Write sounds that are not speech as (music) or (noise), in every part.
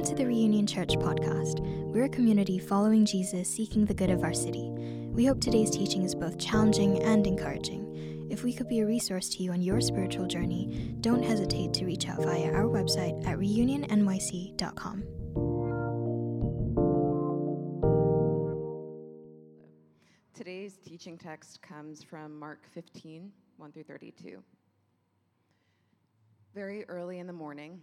Welcome to the Reunion Church podcast. We're a community following Jesus, seeking the good of our city. We hope today's teaching is both challenging and encouraging. If we could be a resource to you on your spiritual journey, don't hesitate to reach out via our website at reunionnyc.com. Today's teaching text comes from Mark 15, 1 through 32. Very early in the morning,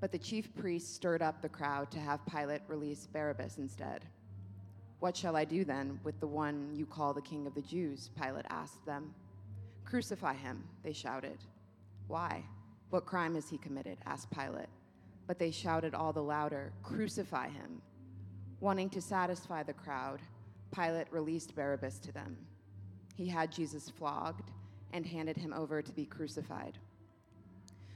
But the chief priests stirred up the crowd to have Pilate release Barabbas instead. What shall I do then with the one you call the king of the Jews? Pilate asked them. Crucify him, they shouted. Why? What crime has he committed? asked Pilate. But they shouted all the louder, Crucify him. Wanting to satisfy the crowd, Pilate released Barabbas to them. He had Jesus flogged and handed him over to be crucified.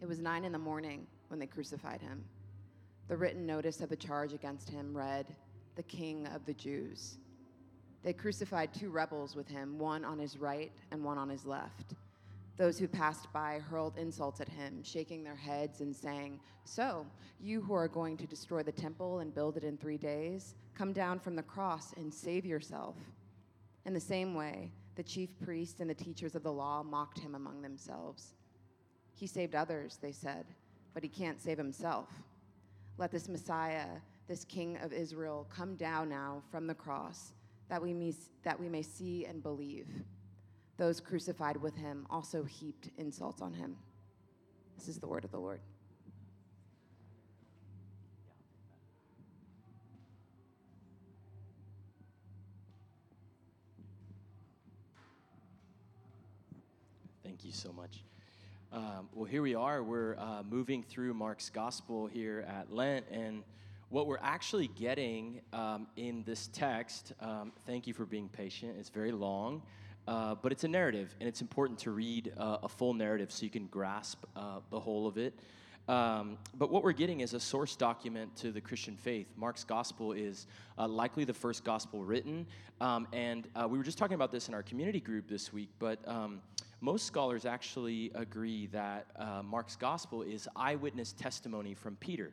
It was nine in the morning when they crucified him. The written notice of the charge against him read, The King of the Jews. They crucified two rebels with him, one on his right and one on his left. Those who passed by hurled insults at him, shaking their heads and saying, So, you who are going to destroy the temple and build it in three days, come down from the cross and save yourself. In the same way, the chief priests and the teachers of the law mocked him among themselves. He saved others, they said, but he can't save himself. Let this Messiah, this King of Israel, come down now from the cross, that we may, that we may see and believe. Those crucified with him also heaped insults on him. This is the word of the Lord. Thank you so much. Um, well, here we are. We're uh, moving through Mark's gospel here at Lent. And what we're actually getting um, in this text, um, thank you for being patient, it's very long, uh, but it's a narrative. And it's important to read uh, a full narrative so you can grasp uh, the whole of it. Um, but what we're getting is a source document to the Christian faith. Mark's gospel is uh, likely the first gospel written. Um, and uh, we were just talking about this in our community group this week, but um, most scholars actually agree that uh, Mark's gospel is eyewitness testimony from Peter.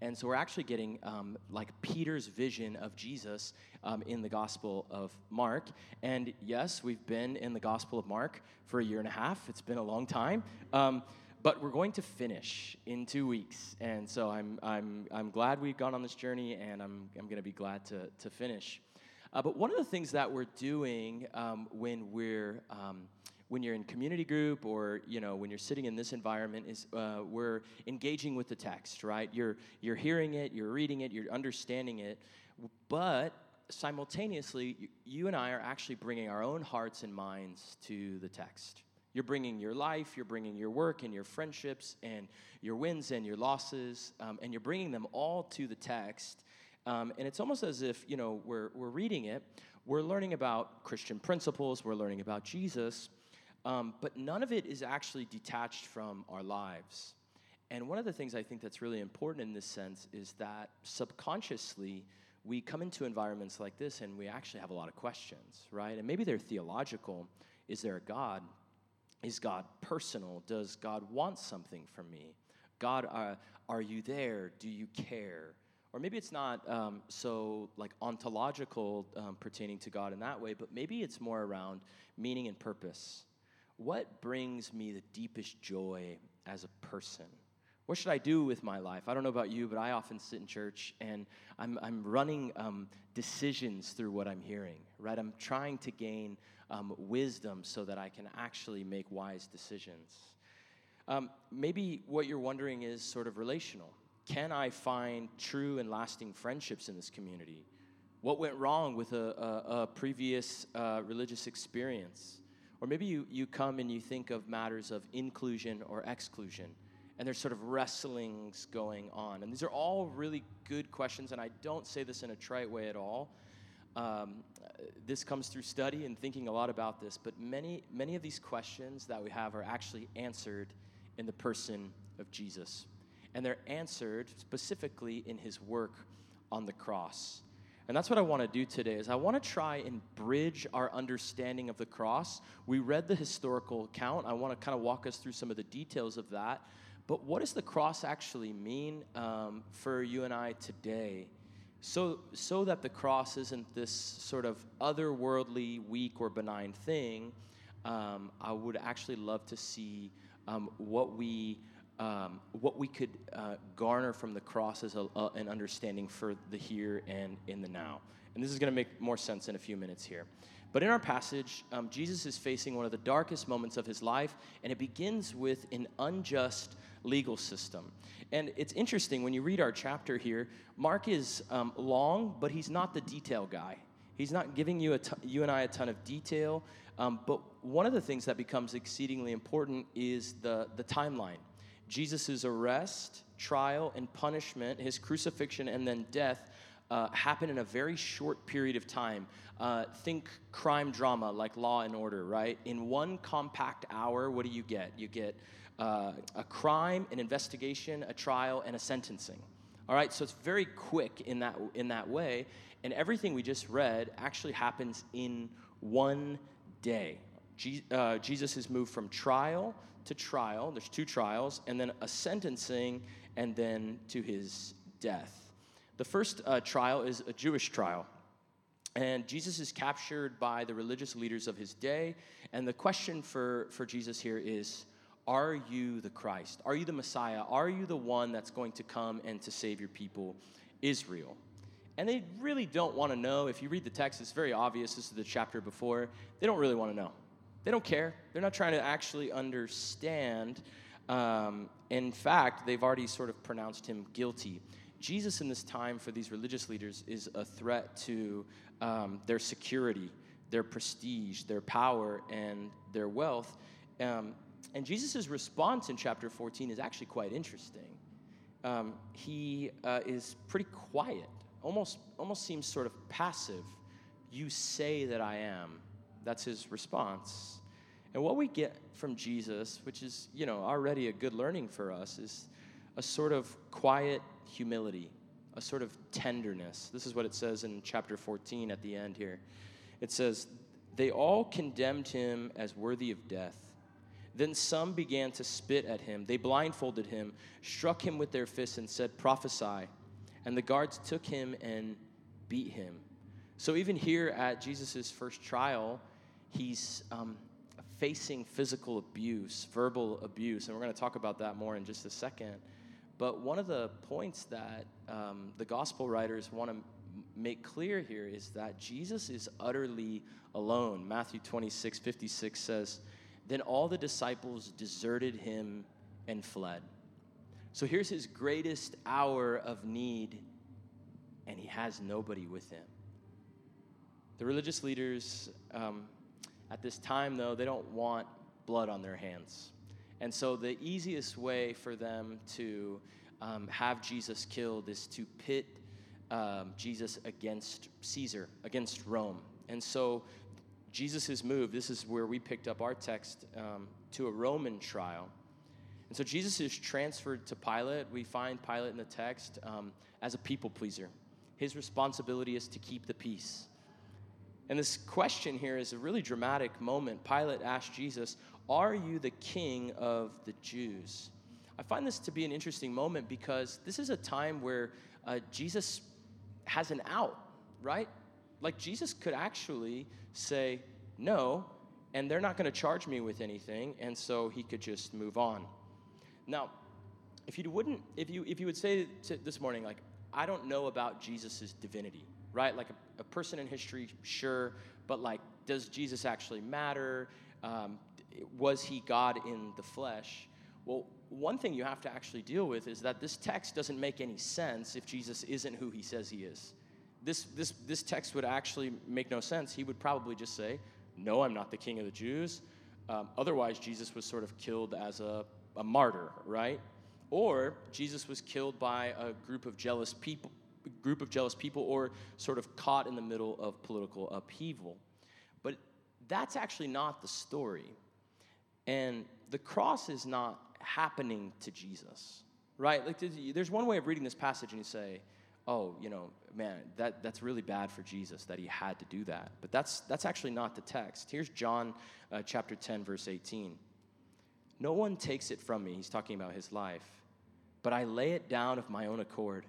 And so we're actually getting um, like Peter's vision of Jesus um, in the Gospel of Mark. And yes, we've been in the Gospel of Mark for a year and a half. It's been a long time. Um, but we're going to finish in two weeks. And so I'm, I'm, I'm glad we've gone on this journey, and I'm, I'm going to be glad to, to finish. Uh, but one of the things that we're doing um, when we're um, when you're in community group or you know when you're sitting in this environment is uh, we're engaging with the text right you're you're hearing it you're reading it you're understanding it but simultaneously, you, you and I are actually bringing our own hearts and minds to the text. You're bringing your life, you're bringing your work and your friendships and your wins and your losses, um, and you're bringing them all to the text. Um, and it's almost as if, you know, we're, we're reading it, we're learning about Christian principles, we're learning about Jesus, um, but none of it is actually detached from our lives. And one of the things I think that's really important in this sense is that subconsciously, we come into environments like this and we actually have a lot of questions, right? And maybe they're theological. Is there a God? Is God personal? Does God want something from me? God, uh, are you there? Do you care? Or maybe it's not um, so like ontological um, pertaining to God in that way, but maybe it's more around meaning and purpose. What brings me the deepest joy as a person? What should I do with my life? I don't know about you, but I often sit in church and I'm, I'm running um, decisions through what I'm hearing, right? I'm trying to gain um, wisdom so that I can actually make wise decisions. Um, maybe what you're wondering is sort of relational. Can I find true and lasting friendships in this community? What went wrong with a, a, a previous uh, religious experience? Or maybe you, you come and you think of matters of inclusion or exclusion and there's sort of wrestlings going on. And these are all really good questions, and I don't say this in a trite way at all. Um, this comes through study and thinking a lot about this, but many, many of these questions that we have are actually answered in the person of Jesus. And they're answered specifically in his work on the cross. And that's what I want to do today is I want to try and bridge our understanding of the cross. We read the historical account. I want to kind of walk us through some of the details of that. But what does the cross actually mean um, for you and I today? So, so that the cross isn't this sort of otherworldly, weak, or benign thing, um, I would actually love to see um, what we um, what we could uh, garner from the cross as a, an understanding for the here and in the now. And this is going to make more sense in a few minutes here. But in our passage, um, Jesus is facing one of the darkest moments of his life, and it begins with an unjust legal system. And it's interesting when you read our chapter here, Mark is um, long, but he's not the detail guy. He's not giving you, a t- you and I a ton of detail. Um, but one of the things that becomes exceedingly important is the, the timeline. Jesus' arrest, trial, and punishment, his crucifixion, and then death uh, happen in a very short period of time. Uh, think crime drama like Law and Order, right? In one compact hour, what do you get? You get uh, a crime, an investigation, a trial, and a sentencing. All right, so it's very quick in that, in that way. And everything we just read actually happens in one day. Je- uh, Jesus is moved from trial to trial. There's two trials, and then a sentencing, and then to his death. The first uh, trial is a Jewish trial. And Jesus is captured by the religious leaders of his day. And the question for, for Jesus here is are you the Christ? Are you the Messiah? Are you the one that's going to come and to save your people, Israel? And they really don't want to know. If you read the text, it's very obvious. This is the chapter before. They don't really want to know. They don't care. They're not trying to actually understand. Um, in fact, they've already sort of pronounced him guilty. Jesus, in this time for these religious leaders, is a threat to um, their security, their prestige, their power, and their wealth. Um, and Jesus' response in chapter 14 is actually quite interesting. Um, he uh, is pretty quiet, almost, almost seems sort of passive. You say that I am. That's his response. And what we get from Jesus, which is, you know, already a good learning for us, is a sort of quiet humility, a sort of tenderness. This is what it says in chapter 14 at the end here. It says, They all condemned him as worthy of death. Then some began to spit at him. They blindfolded him, struck him with their fists, and said, Prophesy. And the guards took him and beat him. So even here at Jesus' first trial, he's um, facing physical abuse, verbal abuse. And we're going to talk about that more in just a second. But one of the points that um, the gospel writers want to make clear here is that Jesus is utterly alone. Matthew 26, 56 says, then all the disciples deserted him and fled. So here's his greatest hour of need, and he has nobody with him. The religious leaders um, at this time, though, they don't want blood on their hands. And so the easiest way for them to um, have Jesus killed is to pit um, Jesus against Caesar, against Rome. And so Jesus is moved. This is where we picked up our text um, to a Roman trial. And so Jesus is transferred to Pilate. We find Pilate in the text um, as a people pleaser. His responsibility is to keep the peace. And this question here is a really dramatic moment. Pilate asked Jesus, Are you the king of the Jews? I find this to be an interesting moment because this is a time where uh, Jesus has an out, right? Like Jesus could actually say, No, and they're not going to charge me with anything, and so he could just move on. Now, if you wouldn't, if you if you would say this morning, like, I don't know about Jesus' divinity, right? Like a, a, person in history, sure, but like, does Jesus actually matter? Um, was he God in the flesh? Well, one thing you have to actually deal with is that this text doesn't make any sense if Jesus isn't who he says he is. This, this, this text would actually make no sense. He would probably just say, No, I'm not the king of the Jews. Um, otherwise, Jesus was sort of killed as a, a martyr, right? Or Jesus was killed by a group of jealous people, group of jealous people, or sort of caught in the middle of political upheaval. But that's actually not the story. And the cross is not happening to Jesus, right? Like, there's one way of reading this passage and you say, oh, you know, man, that, that's really bad for Jesus that he had to do that. But that's, that's actually not the text. Here's John uh, chapter 10, verse 18. No one takes it from me. He's talking about his life, but I lay it down of my own accord.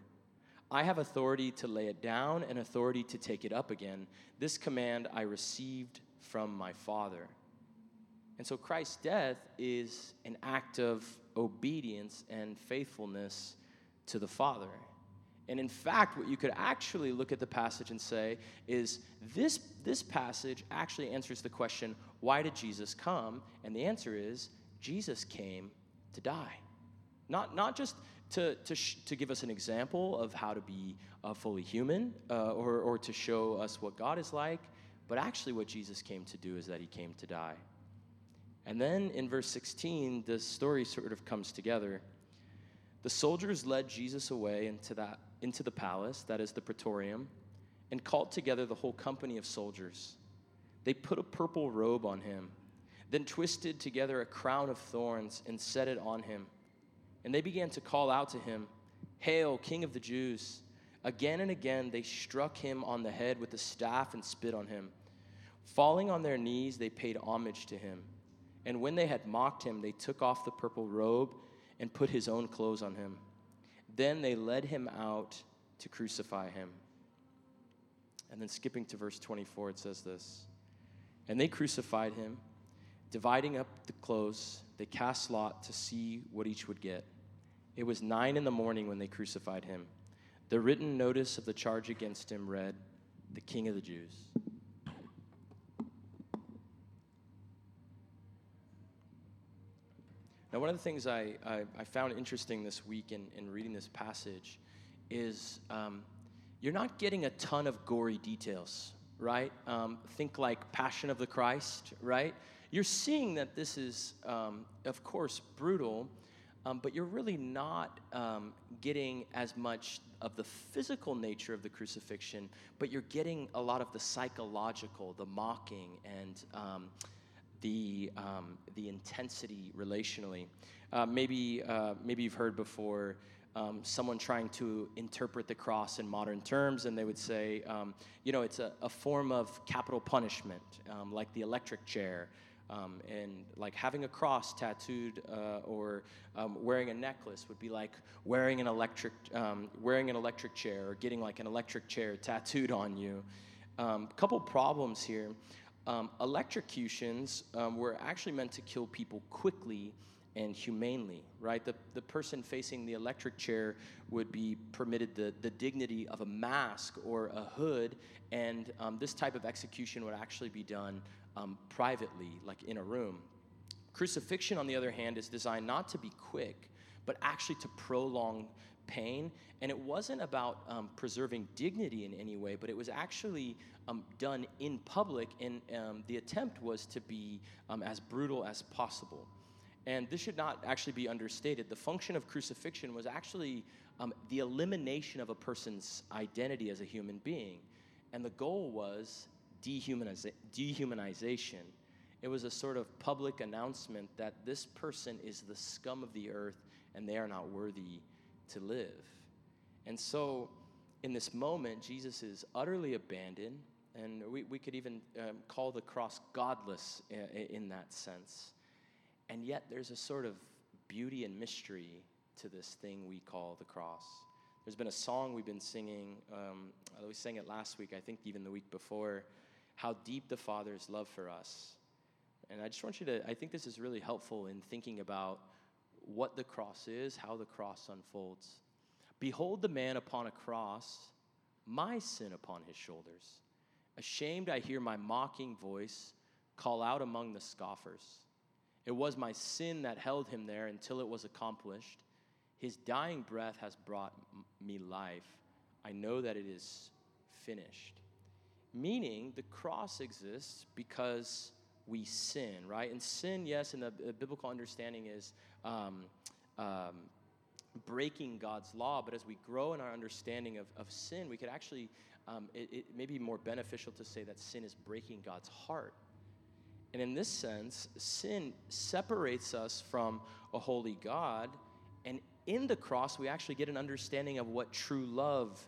I have authority to lay it down and authority to take it up again. This command I received from my Father. And so Christ's death is an act of obedience and faithfulness to the Father. And in fact, what you could actually look at the passage and say is this, this passage actually answers the question why did Jesus come? And the answer is Jesus came to die. Not, not just to, to, sh- to give us an example of how to be uh, fully human uh, or, or to show us what God is like, but actually, what Jesus came to do is that he came to die. And then in verse 16, the story sort of comes together. The soldiers led Jesus away into, that, into the palace, that is the praetorium, and called together the whole company of soldiers. They put a purple robe on him, then twisted together a crown of thorns and set it on him. And they began to call out to him, Hail, King of the Jews! Again and again they struck him on the head with a staff and spit on him. Falling on their knees, they paid homage to him. And when they had mocked him, they took off the purple robe and put his own clothes on him. Then they led him out to crucify him. And then skipping to verse 24, it says this And they crucified him, dividing up the clothes, they cast lot to see what each would get. It was nine in the morning when they crucified him. The written notice of the charge against him read, The King of the Jews. Now, one of the things I, I, I found interesting this week in, in reading this passage is um, you're not getting a ton of gory details, right? Um, think like Passion of the Christ, right? You're seeing that this is, um, of course, brutal, um, but you're really not um, getting as much of the physical nature of the crucifixion, but you're getting a lot of the psychological, the mocking, and um, the, um, the intensity relationally. Uh, maybe, uh, maybe you've heard before um, someone trying to interpret the cross in modern terms, and they would say, um, you know, it's a, a, form of capital punishment, um, like the electric chair. Um, and like having a cross tattooed uh, or um, wearing a necklace would be like wearing an electric wearing an electric chair or getting like an electric chair tattooed on you. A couple problems here. Um, electrocutions um, were actually meant to kill people quickly and humanely, right? The, the person facing the electric chair would be permitted the, the dignity of a mask or a hood, and um, this type of execution would actually be done um, privately, like in a room. Crucifixion, on the other hand, is designed not to be quick, but actually to prolong pain. And it wasn't about um, preserving dignity in any way, but it was actually um, done in public, and um, the attempt was to be um, as brutal as possible. And this should not actually be understated. The function of crucifixion was actually um, the elimination of a person's identity as a human being. And the goal was dehumaniza- dehumanization. It was a sort of public announcement that this person is the scum of the earth and they are not worthy to live. And so, in this moment, Jesus is utterly abandoned, and we, we could even um, call the cross godless in, in that sense. And yet, there's a sort of beauty and mystery to this thing we call the cross. There's been a song we've been singing, um, we sang it last week, I think even the week before, how deep the Father's love for us. And I just want you to, I think this is really helpful in thinking about what the cross is, how the cross unfolds. Behold the man upon a cross, my sin upon his shoulders. Ashamed, I hear my mocking voice call out among the scoffers. It was my sin that held him there until it was accomplished. His dying breath has brought me life. I know that it is finished. Meaning, the cross exists because we sin, right? And sin, yes, in the, the biblical understanding is um, um, breaking God's law, but as we grow in our understanding of, of sin, we could actually, um, it, it may be more beneficial to say that sin is breaking God's heart. And in this sense, sin separates us from a holy God. And in the cross, we actually get an understanding of what true love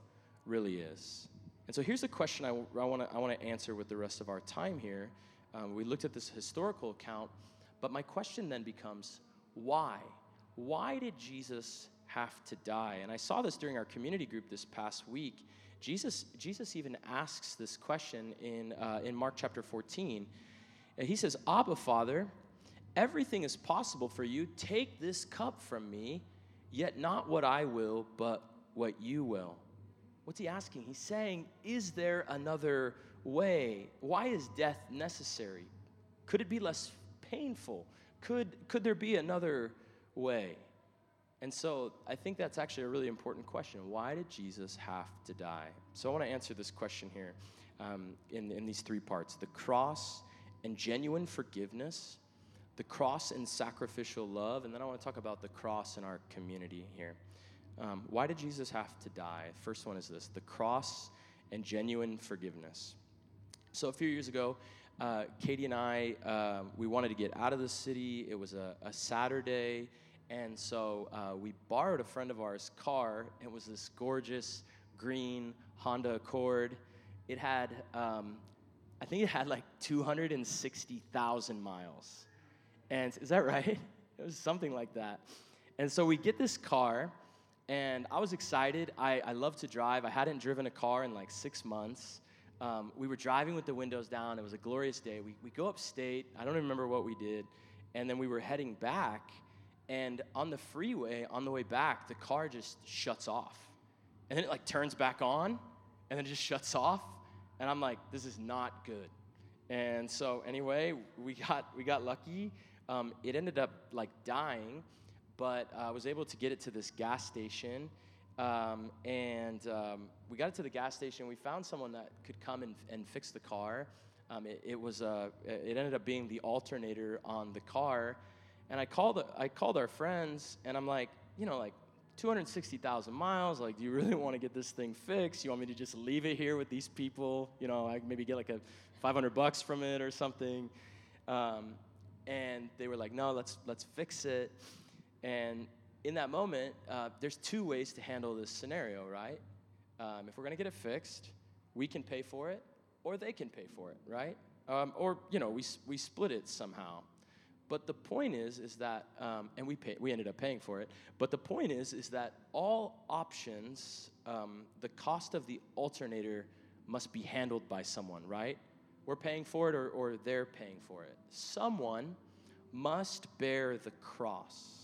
really is. And so here's a question I, I want to answer with the rest of our time here. Um, we looked at this historical account, but my question then becomes why? Why did Jesus have to die? And I saw this during our community group this past week. Jesus, Jesus even asks this question in, uh, in Mark chapter 14. He says, Abba, Father, everything is possible for you. Take this cup from me, yet not what I will, but what you will. What's he asking? He's saying, Is there another way? Why is death necessary? Could it be less painful? Could, could there be another way? And so I think that's actually a really important question. Why did Jesus have to die? So I want to answer this question here um, in, in these three parts the cross and genuine forgiveness, the cross and sacrificial love, and then I want to talk about the cross in our community here. Um, why did Jesus have to die? First one is this the cross and genuine forgiveness. So a few years ago, uh, Katie and I, uh, we wanted to get out of the city. It was a, a Saturday, and so uh, we borrowed a friend of ours' car. It was this gorgeous green Honda Accord. It had, um, I think it had like 260,000 miles. And is that (laughs) right? It was something like that. And so we get this car, and I was excited. I, I love to drive. I hadn't driven a car in like six months um, we were driving with the windows down. It was a glorious day. We, we go upstate. I don't remember what we did. And then we were heading back. And on the freeway, on the way back, the car just shuts off. And then it like turns back on and then it just shuts off. And I'm like, this is not good. And so anyway, we got, we got lucky. Um, it ended up like dying, but I was able to get it to this gas station um, and um, we got it to the gas station. We found someone that could come and, and fix the car. Um, it, it, was uh, it ended up being the alternator on the car. And I called, I called our friends, and I'm like, you know, like 260,000 miles. Like, do you really (laughs) want to get this thing fixed? You want me to just leave it here with these people? You know, I maybe get like a 500 bucks from it or something. Um, and they were like, no, let's let's fix it. And in that moment, uh, there's two ways to handle this scenario, right? Um, if we're going to get it fixed, we can pay for it, or they can pay for it, right? Um, or you know, we we split it somehow. But the point is, is that, um, and we pay, we ended up paying for it. But the point is, is that all options, um, the cost of the alternator must be handled by someone, right? We're paying for it, or, or they're paying for it. Someone must bear the cross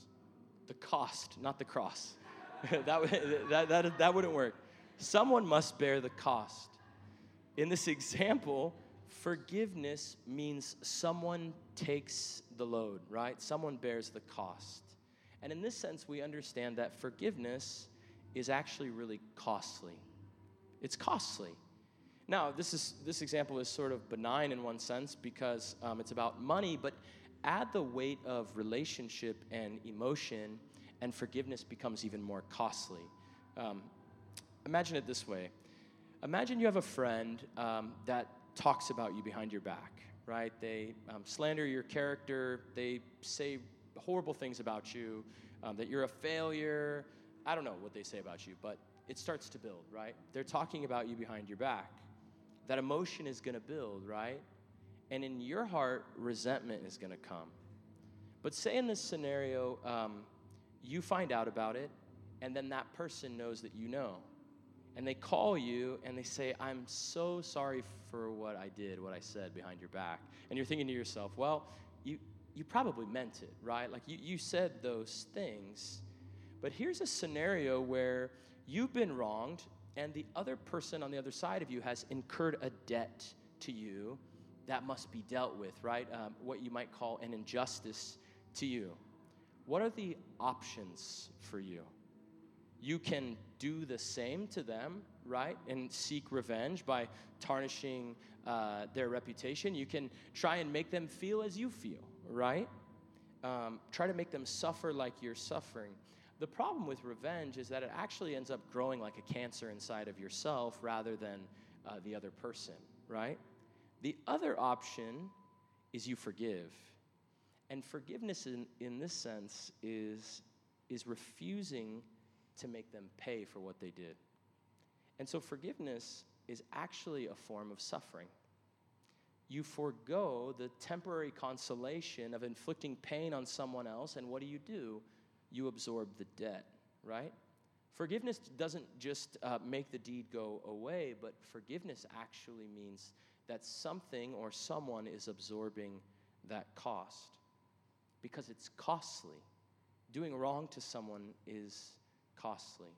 the cost, not the cross. (laughs) that, that, that, that wouldn't work. Someone must bear the cost. In this (laughs) example, forgiveness means someone takes the load, right? Someone bears the cost. And in this sense, we understand that forgiveness is actually really costly. It's costly. Now, this, is, this example is sort of benign in one sense because um, it's about money, but add the weight of relationship and emotion, and forgiveness becomes even more costly. Um, imagine it this way Imagine you have a friend um, that talks about you behind your back, right? They um, slander your character, they say horrible things about you, um, that you're a failure. I don't know what they say about you, but it starts to build, right? They're talking about you behind your back. That emotion is going to build, right? And in your heart, resentment is going to come. But say in this scenario, um, you find out about it, and then that person knows that you know and they call you and they say, I'm so sorry for what I did, what I said behind your back. And you're thinking to yourself, well, you, you probably meant it, right? Like you, you said those things. But here's a scenario where you've been wronged and the other person on the other side of you has incurred a debt to you that must be dealt with, right? Um, what you might call an injustice to you. What are the options for you? You can do the same to them, right? And seek revenge by tarnishing uh, their reputation. You can try and make them feel as you feel, right? Um, try to make them suffer like you're suffering. The problem with revenge is that it actually ends up growing like a cancer inside of yourself rather than uh, the other person, right? The other option is you forgive. And forgiveness in, in this sense is, is refusing to make them pay for what they did. And so forgiveness is actually a form of suffering. You forego the temporary consolation of inflicting pain on someone else, and what do you do? You absorb the debt, right? Forgiveness doesn't just uh, make the deed go away, but forgiveness actually means that something or someone is absorbing that cost because it's costly. Doing wrong to someone is costly.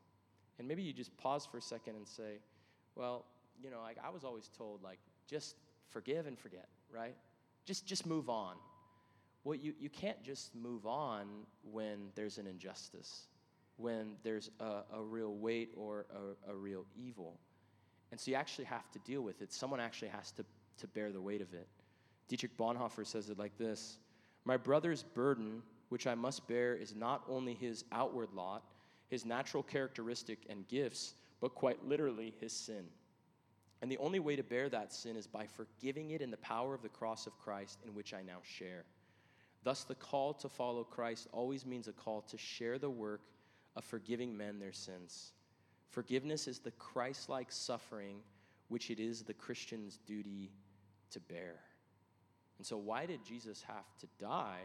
And maybe you just pause for a second and say, well, you know, like I was always told, like, just forgive and forget, right? Just, just move on. Well, you, you can't just move on when there's an injustice, when there's a, a real weight or a, a real evil. And so you actually have to deal with it. Someone actually has to, to bear the weight of it. Dietrich Bonhoeffer says it like this My brother's burden, which I must bear, is not only his outward lot, his natural characteristic and gifts, but quite literally his sin. And the only way to bear that sin is by forgiving it in the power of the cross of Christ, in which I now share. Thus, the call to follow Christ always means a call to share the work of forgiving men their sins. Forgiveness is the Christ like suffering which it is the Christian's duty to bear. And so, why did Jesus have to die?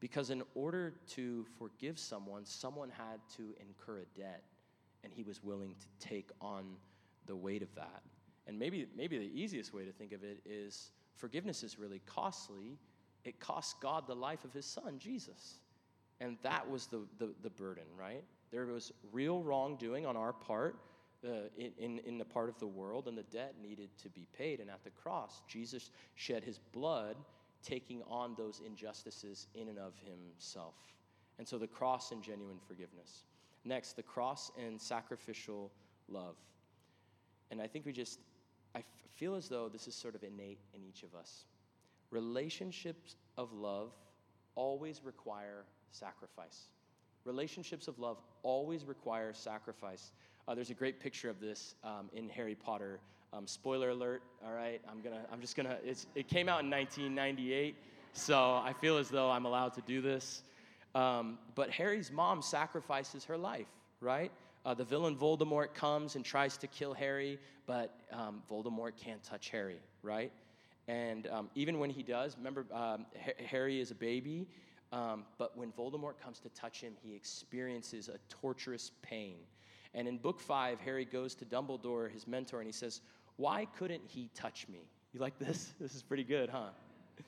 Because in order to forgive someone, someone had to incur a debt, and he was willing to take on the weight of that. And maybe, maybe the easiest way to think of it is forgiveness is really costly. It cost God the life of his son, Jesus. And that was the, the, the burden, right? There was real wrongdoing on our part uh, in, in, in the part of the world, and the debt needed to be paid. And at the cross, Jesus shed his blood taking on those injustices in and of himself. And so the cross and genuine forgiveness. Next, the cross and sacrificial love. And I think we just, I feel as though this is sort of innate in each of us. Relationships of love always require sacrifice. Relationships of love always require sacrifice. Uh, there's a great picture of this um, in Harry Potter um, spoiler alert, all right? I'm gonna, I'm just gonna, it came out in 1998, so I feel as though I'm allowed to do this. Um, but Harry's mom sacrifices her life, right? Uh, the villain Voldemort comes and tries to kill Harry, but um, Voldemort can't touch Harry, right? And um, even when he does, remember, um, Harry is a baby, um, but when Voldemort comes to touch him, he experiences a torturous pain. And in book five, Harry goes to Dumbledore, his mentor, and he says, why couldn't he touch me? You like this? (laughs) This is pretty good, huh? (laughs)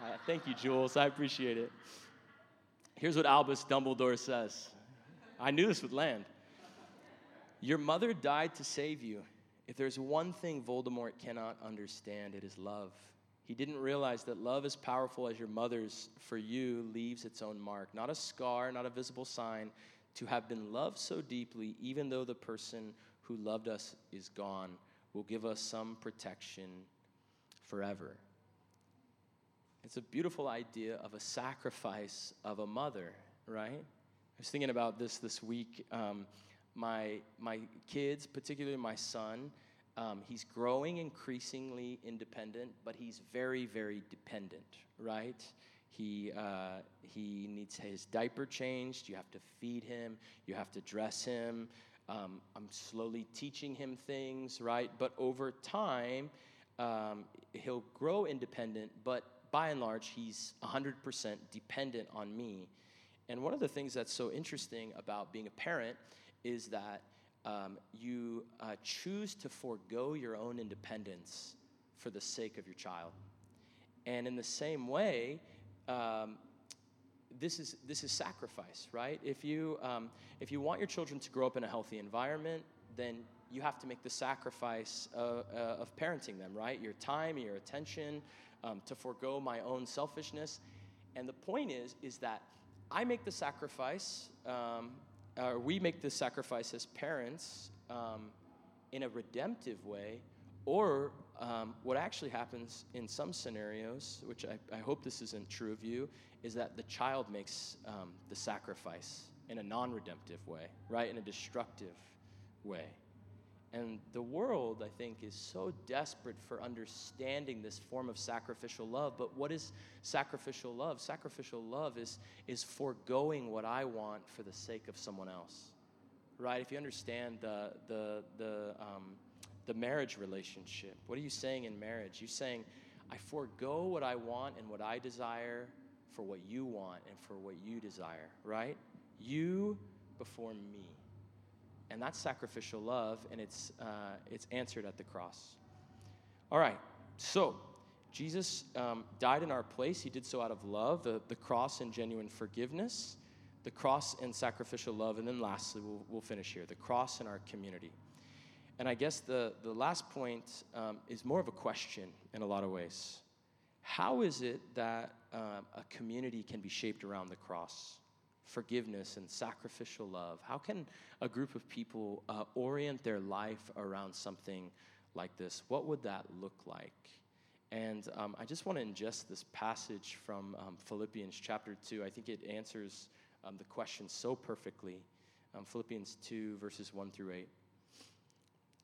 Uh, thank you, Jules. I appreciate it. Here's what Albus Dumbledore says I knew this would land. Your mother died to save you. If there's one thing Voldemort cannot understand, it is love. He didn't realize that love as powerful as your mother's for you leaves its own mark, not a scar, not a visible sign, to have been loved so deeply, even though the person who loved us is gone, will give us some protection forever. It's a beautiful idea of a sacrifice of a mother, right? I was thinking about this this week. Um, my, my kids, particularly my son, um, he's growing increasingly independent, but he's very, very dependent, right? He, uh, he needs his diaper changed. You have to feed him, you have to dress him. Um, I'm slowly teaching him things, right? But over time, um, he'll grow independent, but by and large, he's 100% dependent on me. And one of the things that's so interesting about being a parent is that um, you uh, choose to forego your own independence for the sake of your child. And in the same way, um, this is this is sacrifice, right? If you um, if you want your children to grow up in a healthy environment, then you have to make the sacrifice uh, uh, of parenting them, right? Your time, your attention, um, to forego my own selfishness. And the point is, is that I make the sacrifice, um, or we make the sacrifice as parents um, in a redemptive way, or um, what actually happens in some scenarios, which I, I, hope this isn't true of you, is that the child makes um, the sacrifice in a non redemptive way, right? In a destructive way. And the world, I think, is so desperate for understanding this form of sacrificial love. But what is sacrificial love? Sacrificial love is, is foregoing what I want for the sake of someone else. Right? If you understand the, the, the, um, the marriage relationship, what are you saying in marriage? You're saying, I forego what I want and what I desire for what you want and for what you desire, right? You before me. And that's sacrificial love, and it's, uh, it's answered at the cross. All right, so Jesus um, died in our place. He did so out of love, the, the cross and genuine forgiveness, the cross and sacrificial love, and then lastly, we'll, we'll finish here the cross and our community. And I guess the, the last point um, is more of a question in a lot of ways. How is it that um, a community can be shaped around the cross? forgiveness and sacrificial love? How can a group of people uh, orient their life around something like this? What would that look like? And um, I just want to ingest this passage from um, Philippians chapter 2. I think it answers um, the question so perfectly. Um, Philippians 2, verses 1 through 8.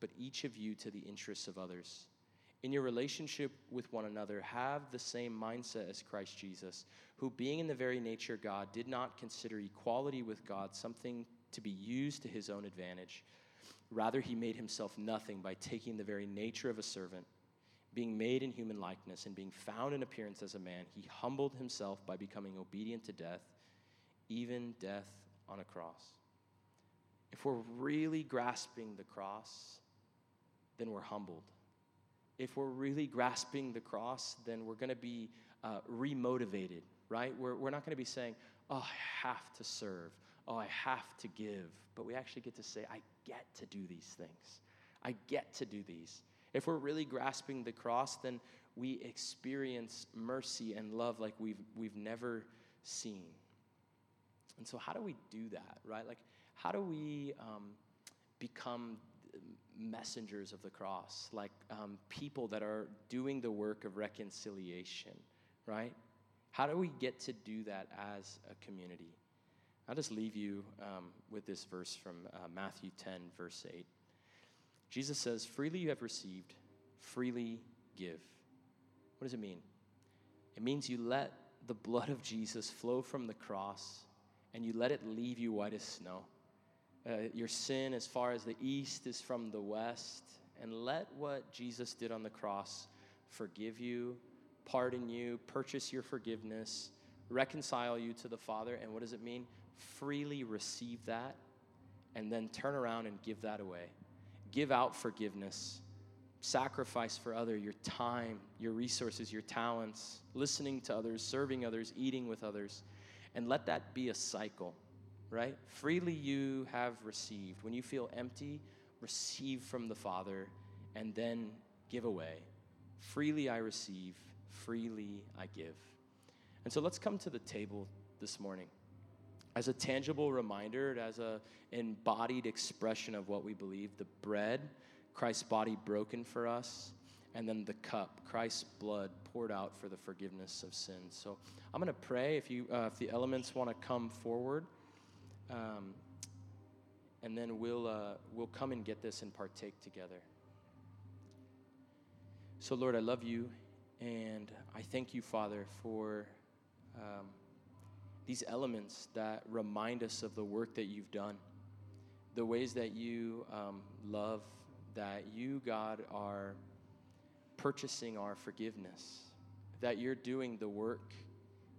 but each of you to the interests of others. In your relationship with one another, have the same mindset as Christ Jesus, who, being in the very nature of God, did not consider equality with God something to be used to his own advantage. Rather, he made himself nothing by taking the very nature of a servant. Being made in human likeness and being found in appearance as a man, he humbled himself by becoming obedient to death, even death on a cross. If we're really grasping the cross, then we're humbled if we're really grasping the cross, then we're going to be uh, remotivated, right? We're, we're not going to be saying, oh, I have to serve, oh, I have to give, but we actually get to say, I get to do these things. I get to do these. If we're really grasping the cross, then we experience mercy and love like we've, we've never seen. And so, how do we do that, right? Like, how do we um, become messengers of the cross, like um, people that are doing the work of reconciliation, right? How do we get to do that as a community? I'll just leave you um, with this verse from uh, Matthew 10, verse 8. Jesus says, Freely you have received, freely give. What does it mean? It means you let the blood of Jesus flow from the cross and you let it leave you white as snow uh, your sin as far as the east is from the west, and let what Jesus did on the cross forgive you, pardon you, purchase your forgiveness, reconcile you to the Father. And what does it mean? freely receive that and then turn around and give that away. Give out forgiveness, sacrifice for other your time, your resources, your talents, listening to others, serving others, eating with others, and let that be a cycle, right? Freely you have received. When you feel empty, receive from the Father and then give away. Freely I receive, freely I give. And so let's come to the table this morning as a tangible reminder, as a embodied expression of what we believe. The bread, Christ's body broken for us, and then the cup, Christ's blood poured out for the forgiveness of sins. So I'm going to pray if you uh, if the elements want to come forward, um, and then we'll uh, we'll come and get this and partake together. So Lord, I love you, and I thank you, Father, for. Um, these elements that remind us of the work that you've done, the ways that you um, love, that you, God, are purchasing our forgiveness, that you're doing the work,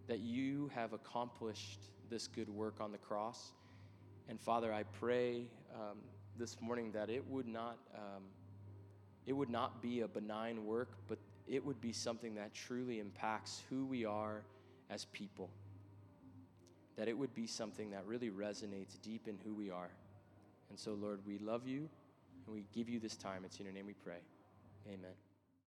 that you have accomplished this good work on the cross. And Father, I pray um, this morning that it would not. Um, it would not be a benign work, but it would be something that truly impacts who we are as people that it would be something that really resonates deep in who we are. And so, Lord, we love you and we give you this time. It's in your name we pray. Amen.